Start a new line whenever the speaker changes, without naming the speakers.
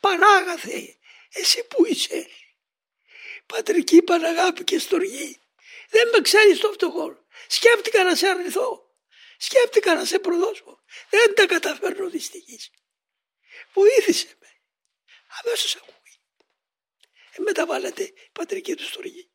Πανάγαθε, εσύ που είσαι. Πατρική Παναγάπη και στοργή. Δεν με ξέρεις το φτωχό. Σκέφτηκα να σε αρνηθώ. Σκέφτηκα να σε προδώσω. Δεν τα καταφέρνω δυστυχής. Βοήθησε με. αμέσως ακούει. Ε, μεταβάλλεται η πατρική του στοργή.